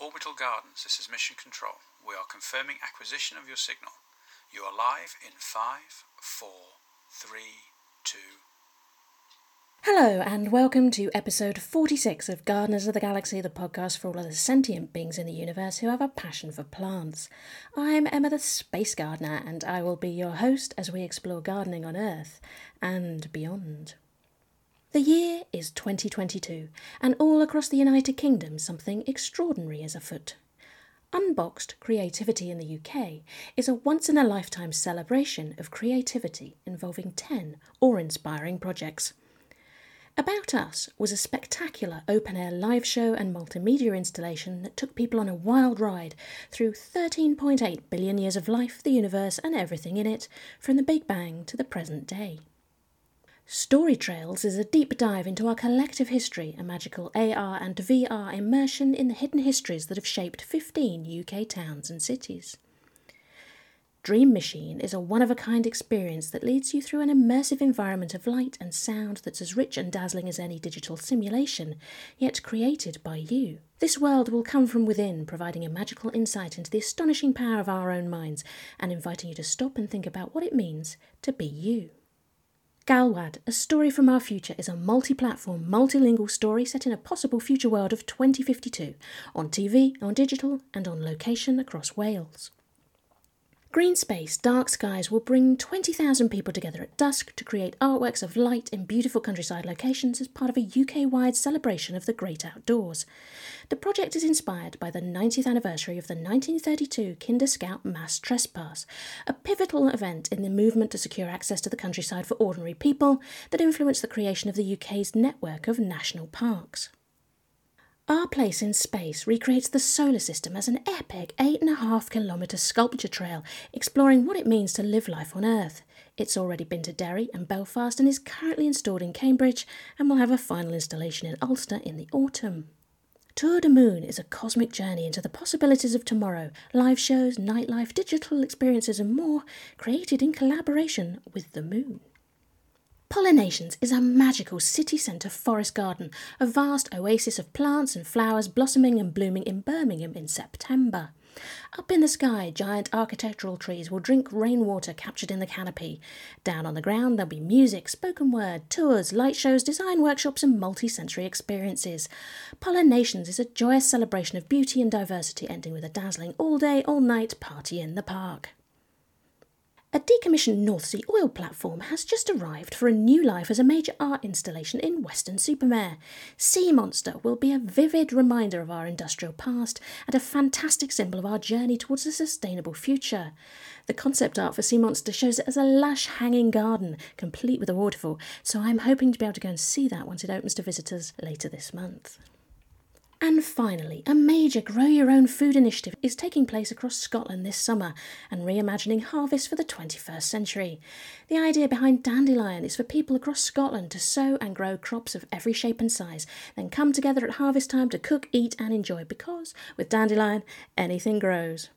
Orbital Gardens, this is Mission Control. We are confirming acquisition of your signal. You are live in five, four, three, two. Hello, and welcome to episode 46 of Gardeners of the Galaxy, the podcast for all of the sentient beings in the universe who have a passion for plants. I'm Emma the Space Gardener, and I will be your host as we explore gardening on Earth and beyond. The year is 2022, and all across the United Kingdom, something extraordinary is afoot. Unboxed Creativity in the UK is a once in a lifetime celebration of creativity involving 10 awe inspiring projects. About Us was a spectacular open air live show and multimedia installation that took people on a wild ride through 13.8 billion years of life, the universe, and everything in it, from the Big Bang to the present day. Story Trails is a deep dive into our collective history, a magical AR and VR immersion in the hidden histories that have shaped 15 UK towns and cities. Dream Machine is a one of a kind experience that leads you through an immersive environment of light and sound that's as rich and dazzling as any digital simulation, yet created by you. This world will come from within, providing a magical insight into the astonishing power of our own minds and inviting you to stop and think about what it means to be you. Galwad, A Story from Our Future is a multi platform, multilingual story set in a possible future world of 2052, on TV, on digital, and on location across Wales. Green Space Dark Skies will bring 20,000 people together at dusk to create artworks of light in beautiful countryside locations as part of a UK wide celebration of the great outdoors. The project is inspired by the 90th anniversary of the 1932 Kinder Scout Mass Trespass, a pivotal event in the movement to secure access to the countryside for ordinary people that influenced the creation of the UK's network of national parks. Our Place in Space recreates the solar system as an epic 8.5 kilometre sculpture trail exploring what it means to live life on Earth. It's already been to Derry and Belfast and is currently installed in Cambridge and will have a final installation in Ulster in the autumn. Tour de Moon is a cosmic journey into the possibilities of tomorrow, live shows, nightlife, digital experiences, and more, created in collaboration with the moon. Pollinations is a magical city centre forest garden, a vast oasis of plants and flowers blossoming and blooming in Birmingham in September. Up in the sky, giant architectural trees will drink rainwater captured in the canopy. Down on the ground, there'll be music, spoken word, tours, light shows, design workshops, and multi-sensory experiences. Pollinations is a joyous celebration of beauty and diversity, ending with a dazzling all day, all night party in the park. A decommissioned North Sea oil platform has just arrived for a new life as a major art installation in Weston-super-Mare Sea Monster will be a vivid reminder of our industrial past and a fantastic symbol of our journey towards a sustainable future. The concept art for Sea Monster shows it as a lush hanging garden, complete with a waterfall, so I'm hoping to be able to go and see that once it opens to visitors later this month. And finally, a major grow your own food initiative is taking place across Scotland this summer and reimagining harvest for the 21st century. The idea behind Dandelion is for people across Scotland to sow and grow crops of every shape and size, then come together at harvest time to cook, eat, and enjoy because with Dandelion, anything grows.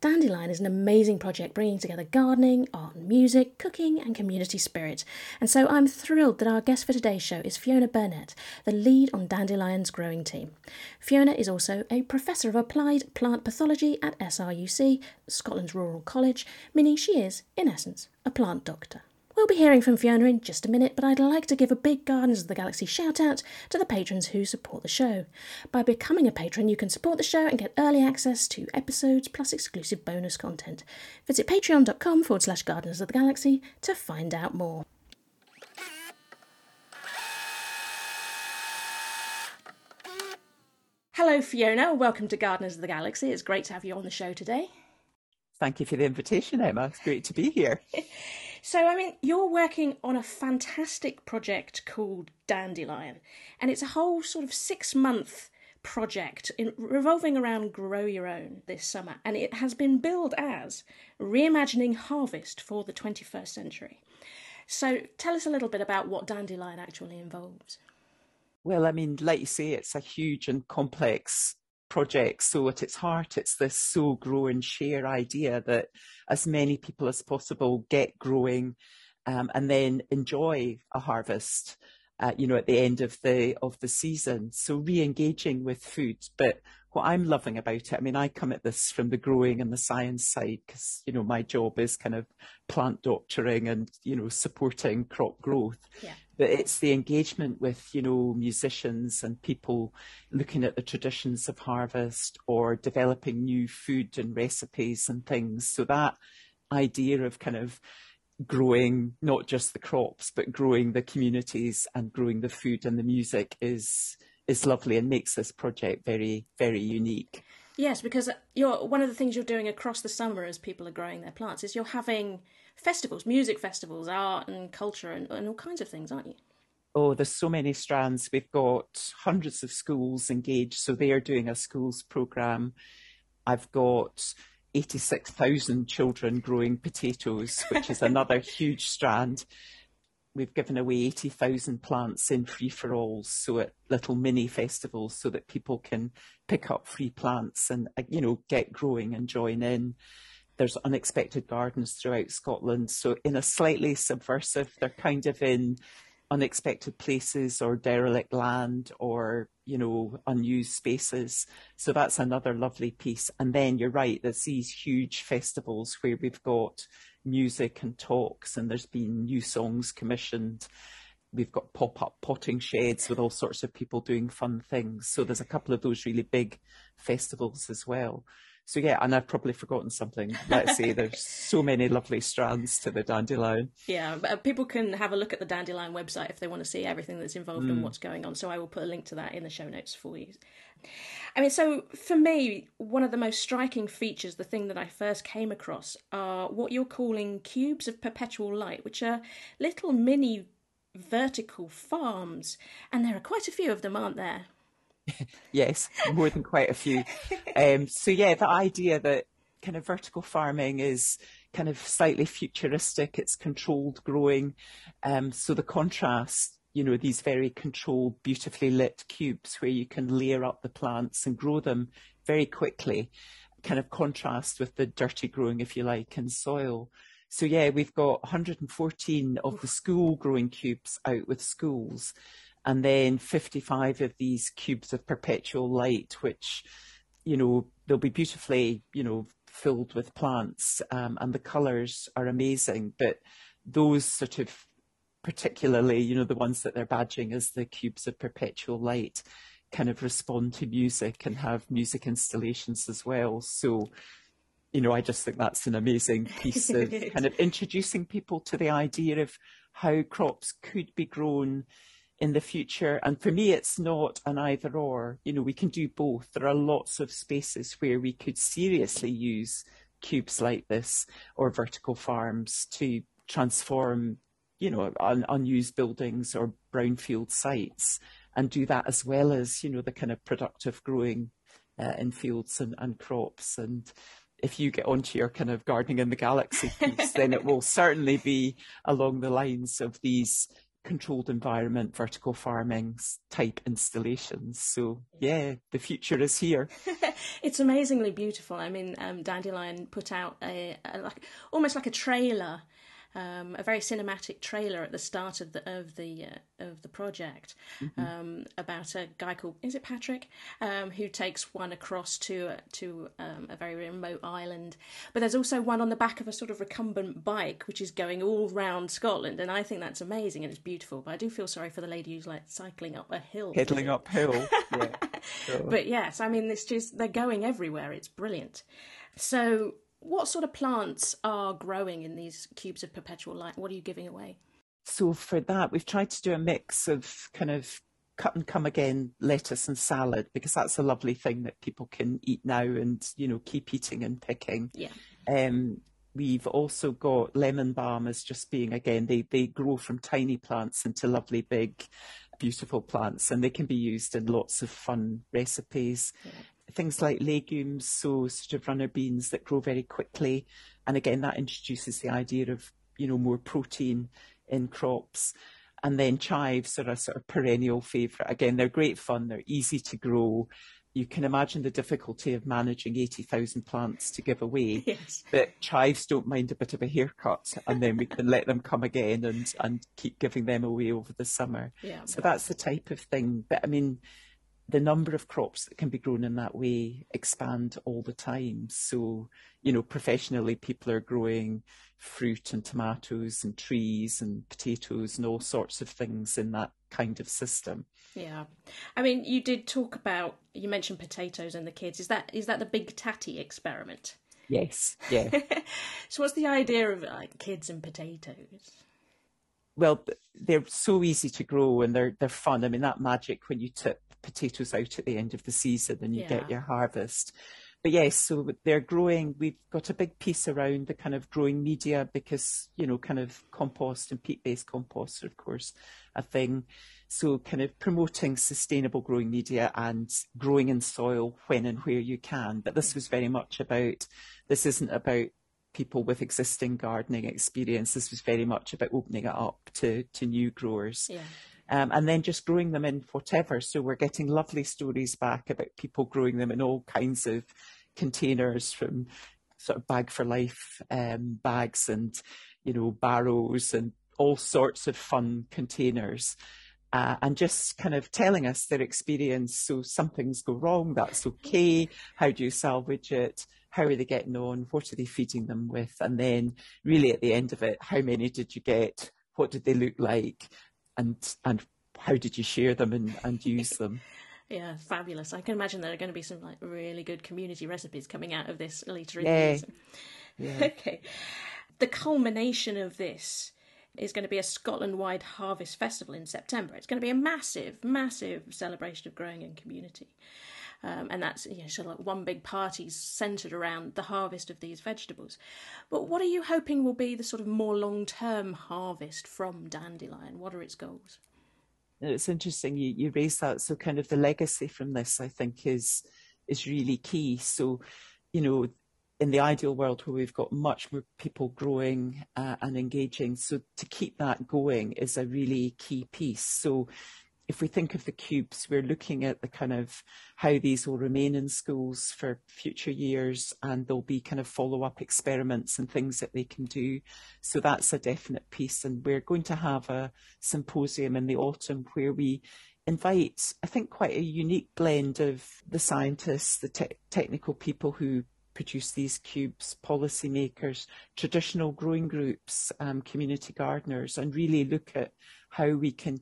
Dandelion is an amazing project bringing together gardening, art and music, cooking, and community spirit. And so I'm thrilled that our guest for today's show is Fiona Burnett, the lead on Dandelion's growing team. Fiona is also a Professor of Applied Plant Pathology at SRUC, Scotland's Rural College, meaning she is, in essence, a plant doctor. We'll be hearing from Fiona in just a minute, but I'd like to give a big Gardeners of the Galaxy shout out to the patrons who support the show. By becoming a patron, you can support the show and get early access to episodes plus exclusive bonus content. Visit patreon.com forward slash Gardeners of the Galaxy to find out more. Hello, Fiona. Welcome to Gardeners of the Galaxy. It's great to have you on the show today. Thank you for the invitation, Emma. It's great to be here. So, I mean, you're working on a fantastic project called Dandelion, and it's a whole sort of six month project in, revolving around Grow Your Own this summer, and it has been billed as Reimagining Harvest for the 21st Century. So, tell us a little bit about what Dandelion actually involves. Well, I mean, like you say, it's a huge and complex project. So at its heart, it's this sow, grow and share idea that as many people as possible get growing um, and then enjoy a harvest. Uh, you know, at the end of the of the season. So re-engaging with food. But what I'm loving about it, I mean, I come at this from the growing and the science side because you know my job is kind of plant doctoring and you know supporting crop growth. Yeah. But it's the engagement with you know musicians and people looking at the traditions of harvest or developing new food and recipes and things. So that idea of kind of growing not just the crops but growing the communities and growing the food and the music is is lovely and makes this project very very unique. Yes because you're one of the things you're doing across the summer as people are growing their plants is you're having festivals music festivals art and culture and, and all kinds of things aren't you? Oh there's so many strands. We've got hundreds of schools engaged so they are doing a schools program. I've got 86,000 children growing potatoes, which is another huge strand. We've given away 80,000 plants in free for alls, so at little mini festivals, so that people can pick up free plants and, uh, you know, get growing and join in. There's unexpected gardens throughout Scotland. So, in a slightly subversive, they're kind of in unexpected places or derelict land or you know unused spaces. So that's another lovely piece. And then you're right there's these huge festivals where we've got music and talks and there's been new songs commissioned. We've got pop-up potting sheds with all sorts of people doing fun things. So there's a couple of those really big festivals as well so yeah, and I've probably forgotten something. Let's see, there's so many lovely strands to the dandelion. Yeah, but uh, people can have a look at the dandelion website if they want to see everything that's involved mm. and what's going on. So I will put a link to that in the show notes for you. I mean, so for me, one of the most striking features, the thing that I first came across, are what you're calling cubes of perpetual light, which are little mini vertical farms, and there are quite a few of them, aren't there? yes, more than quite a few. Um, so yeah, the idea that kind of vertical farming is kind of slightly futuristic. It's controlled growing. Um, so the contrast, you know, these very controlled, beautifully lit cubes where you can layer up the plants and grow them very quickly, kind of contrast with the dirty growing, if you like, in soil. So yeah, we've got 114 of the school growing cubes out with schools and then 55 of these cubes of perpetual light, which, you know, they'll be beautifully, you know, filled with plants, um, and the colours are amazing. But those sort of particularly, you know, the ones that they're badging as the cubes of perpetual light kind of respond to music and have music installations as well. So, you know, I just think that's an amazing piece of kind of introducing people to the idea of how crops could be grown in the future. And for me, it's not an either or. You know, we can do both. There are lots of spaces where we could seriously use cubes like this or vertical farms to transform, you know, un- unused buildings or brownfield sites and do that as well as, you know, the kind of productive growing uh, in fields and, and crops. And if you get onto your kind of gardening in the galaxy piece, then it will certainly be along the lines of these controlled environment, vertical farming type installations. So yeah, the future is here. it's amazingly beautiful. I mean, um, Dandelion put out a, a, like almost like a trailer um, a very cinematic trailer at the start of the of the uh, of the project mm-hmm. um, about a guy called is it Patrick um, who takes one across to to um, a very remote island. But there's also one on the back of a sort of recumbent bike which is going all round Scotland, and I think that's amazing and it's beautiful. But I do feel sorry for the lady who's like cycling up a hill, pedaling uphill. yeah, sure. But yes, I mean it's just they're going everywhere. It's brilliant. So what sort of plants are growing in these cubes of perpetual light? What are you giving away? So for that, we've tried to do a mix of kind of cut and come again lettuce and salad because that's a lovely thing that people can eat now and you know keep eating and picking. Yeah. Um, we've also got lemon balm as just being again they they grow from tiny plants into lovely big beautiful plants and they can be used in lots of fun recipes. Yeah things like legumes, so sort of runner beans that grow very quickly. And again, that introduces the idea of, you know, more protein in crops. And then chives are a sort of perennial favourite. Again, they're great fun, they're easy to grow, you can imagine the difficulty of managing 80,000 plants to give away. Yes. But chives don't mind a bit of a haircut and then we can let them come again and, and keep giving them away over the summer. Yeah. So that's the type of thing. But I mean, the number of crops that can be grown in that way expand all the time. So, you know, professionally people are growing fruit and tomatoes and trees and potatoes and all sorts of things in that kind of system. Yeah. I mean, you did talk about you mentioned potatoes and the kids. Is that is that the big tatty experiment? Yes. Yeah. so what's the idea of like kids and potatoes? Well, they're so easy to grow and they're they're fun. I mean, that magic when you tip potatoes out at the end of the season and you yeah. get your harvest. But yes, so they're growing. We've got a big piece around the kind of growing media because, you know, kind of compost and peat based compost are, of course, a thing. So kind of promoting sustainable growing media and growing in soil when and where you can. But this was very much about, this isn't about people with existing gardening experience. This was very much about opening it up to, to new growers. Yeah. Um, and then just growing them in whatever. So we're getting lovely stories back about people growing them in all kinds of containers from sort of bag for life um, bags and, you know, barrows and all sorts of fun containers. Uh, and just kind of telling us their experience. So some things go wrong, that's okay. How do you salvage it? How are they getting on? What are they feeding them with? And then really at the end of it, how many did you get? What did they look like? And, and how did you share them and, and use them? Yeah, fabulous. I can imagine there are going to be some like really good community recipes coming out of this later in yeah. the season. Yeah. okay. The culmination of this is going to be a Scotland wide harvest festival in September. It's going to be a massive, massive celebration of growing and community. Um, and that's you know, sort of like one big party centered around the harvest of these vegetables. But what are you hoping will be the sort of more long term harvest from dandelion? What are its goals? It's interesting you, you raise that. So kind of the legacy from this, I think, is is really key. So, you know, in the ideal world where we've got much more people growing uh, and engaging. So to keep that going is a really key piece. So if we think of the cubes, we're looking at the kind of how these will remain in schools for future years and there'll be kind of follow up experiments and things that they can do. So that's a definite piece. And we're going to have a symposium in the autumn where we invite, I think, quite a unique blend of the scientists, the te- technical people who produce these cubes, policymakers, traditional growing groups, um, community gardeners, and really look at how we can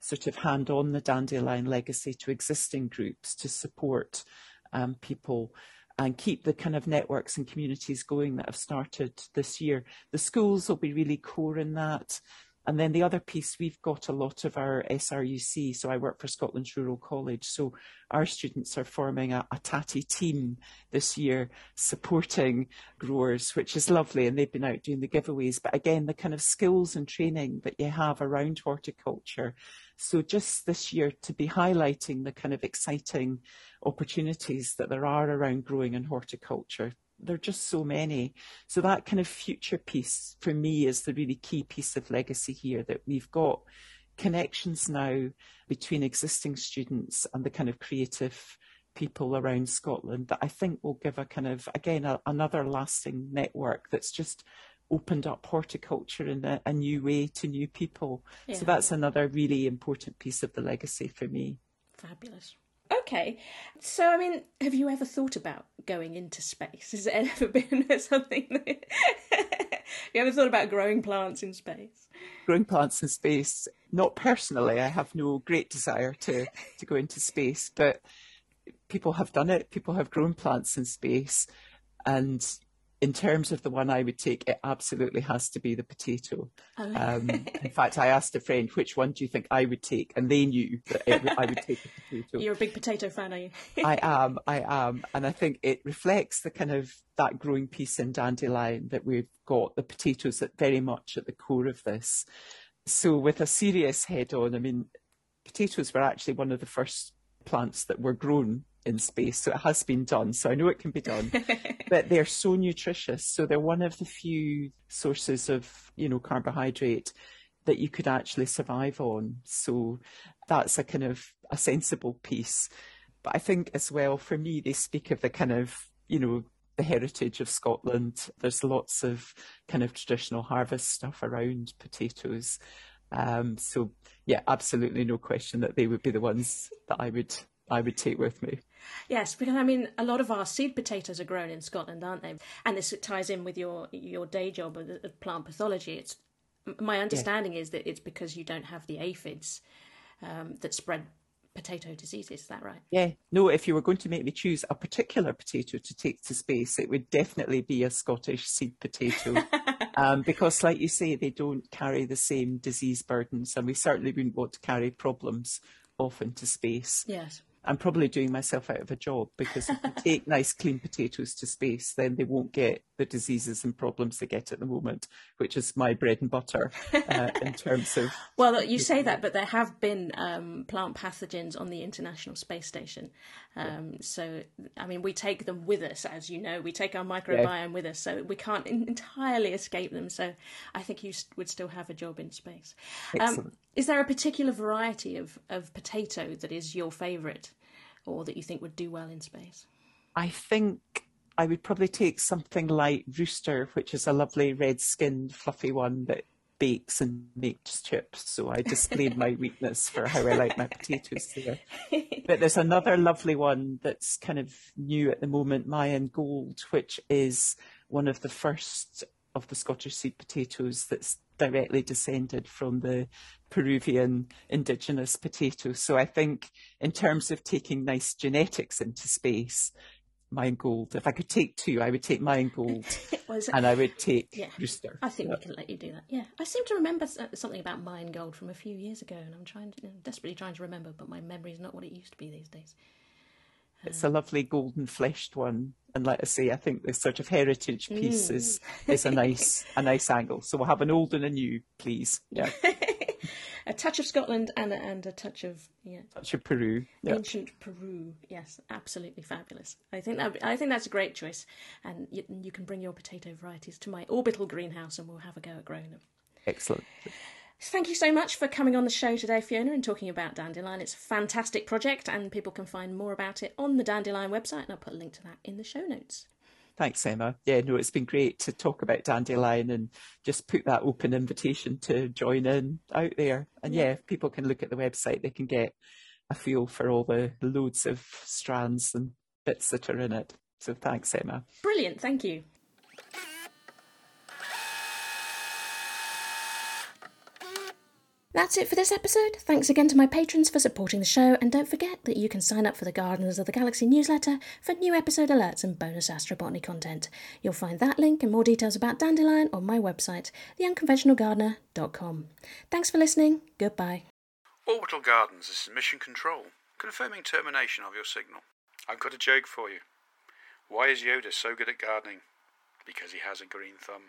sort of hand on the dandelion legacy to existing groups to support um, people and keep the kind of networks and communities going that have started this year. The schools will be really core in that. And then the other piece, we've got a lot of our SRUC. So I work for Scotland's Rural College. So our students are forming a, a tatty team this year, supporting growers, which is lovely. And they've been out doing the giveaways. But again, the kind of skills and training that you have around horticulture. So just this year to be highlighting the kind of exciting opportunities that there are around growing and horticulture there are just so many. So that kind of future piece for me is the really key piece of legacy here that we've got connections now between existing students and the kind of creative people around Scotland that I think will give a kind of, again, a, another lasting network that's just opened up horticulture in a, a new way to new people. Yeah. So that's another really important piece of the legacy for me. Fabulous. Okay. So, I mean, have you ever thought about going into space? Has it ever been something that... have you ever thought about growing plants in space? Growing plants in space, not personally. I have no great desire to, to go into space, but people have done it. People have grown plants in space. And in terms of the one I would take, it absolutely has to be the potato. Oh. Um, in fact, I asked a friend, which one do you think I would take? And they knew that it, I would take the potato. You're a big potato fan, are you? I am, I am. And I think it reflects the kind of that growing piece in dandelion that we've got, the potatoes that very much at the core of this. So with a serious head on, I mean, potatoes were actually one of the first plants that were grown in space. So it has been done. So I know it can be done. but they're so nutritious. So they're one of the few sources of, you know, carbohydrate that you could actually survive on. So that's a kind of a sensible piece. But I think as well, for me, they speak of the kind of, you know, the heritage of Scotland. There's lots of kind of traditional harvest stuff around potatoes. Um, so yeah, absolutely no question that they would be the ones that I would I would take with me. Yes, because I mean, a lot of our seed potatoes are grown in Scotland, aren't they? And this ties in with your your day job of plant pathology. It's my understanding yeah. is that it's because you don't have the aphids um, that spread potato diseases. Is that right? Yeah. No, if you were going to make me choose a particular potato to take to space, it would definitely be a Scottish seed potato. um, because, like you say, they don't carry the same disease burdens, and we certainly wouldn't want to carry problems off into space. Yes. I'm probably doing myself out of a job because if you take nice clean potatoes to space, then they won't get the diseases and problems they get at the moment, which is my bread and butter uh, in terms of. Well, you say that, but there have been um, plant pathogens on the International Space Station. Um, yeah. So, I mean, we take them with us, as you know, we take our microbiome yeah. with us, so we can't entirely escape them. So, I think you would still have a job in space. Um, is there a particular variety of, of potato that is your favourite? Or that you think would do well in space? I think I would probably take something like Rooster, which is a lovely red skinned, fluffy one that bakes and makes chips. So I displayed my weakness for how I like my potatoes there. But there's another lovely one that's kind of new at the moment, Mayan Gold, which is one of the first of the Scottish seed potatoes that's directly descended from the Peruvian indigenous potato. So I think in terms of taking nice genetics into space, Mayan Gold. If I could take two, I would take Mayan Gold, and I would take yeah, Rooster. I think we can let you do that. Yeah, I seem to remember uh, something about Mayan Gold from a few years ago, and I'm trying, to, desperately trying to remember, but my memory is not what it used to be these days. It's a lovely golden fleshed one, and like I say, I think this sort of heritage piece mm. is is a nice a nice angle. So we'll have an old and a new, please. Yeah. a touch of Scotland and a, and a touch of yeah, touch of Peru, ancient Peru. Yes, absolutely fabulous. I think that I think that's a great choice, and you, you can bring your potato varieties to my orbital greenhouse, and we'll have a go at growing them. Excellent. Thank you so much for coming on the show today, Fiona, and talking about Dandelion. It's a fantastic project, and people can find more about it on the Dandelion website, and I'll put a link to that in the show notes. Thanks, Emma. Yeah, no, it's been great to talk about Dandelion and just put that open invitation to join in out there. And yeah, yeah if people can look at the website, they can get a feel for all the loads of strands and bits that are in it. So thanks, Emma. Brilliant. Thank you. That's it for this episode. Thanks again to my patrons for supporting the show, and don't forget that you can sign up for the Gardeners of the Galaxy newsletter for new episode alerts and bonus astrobotany content. You'll find that link and more details about Dandelion on my website, theunconventionalgardener.com. Thanks for listening. Goodbye. Orbital Gardens, this is Mission Control, confirming termination of your signal. I've got a joke for you. Why is Yoda so good at gardening? Because he has a green thumb.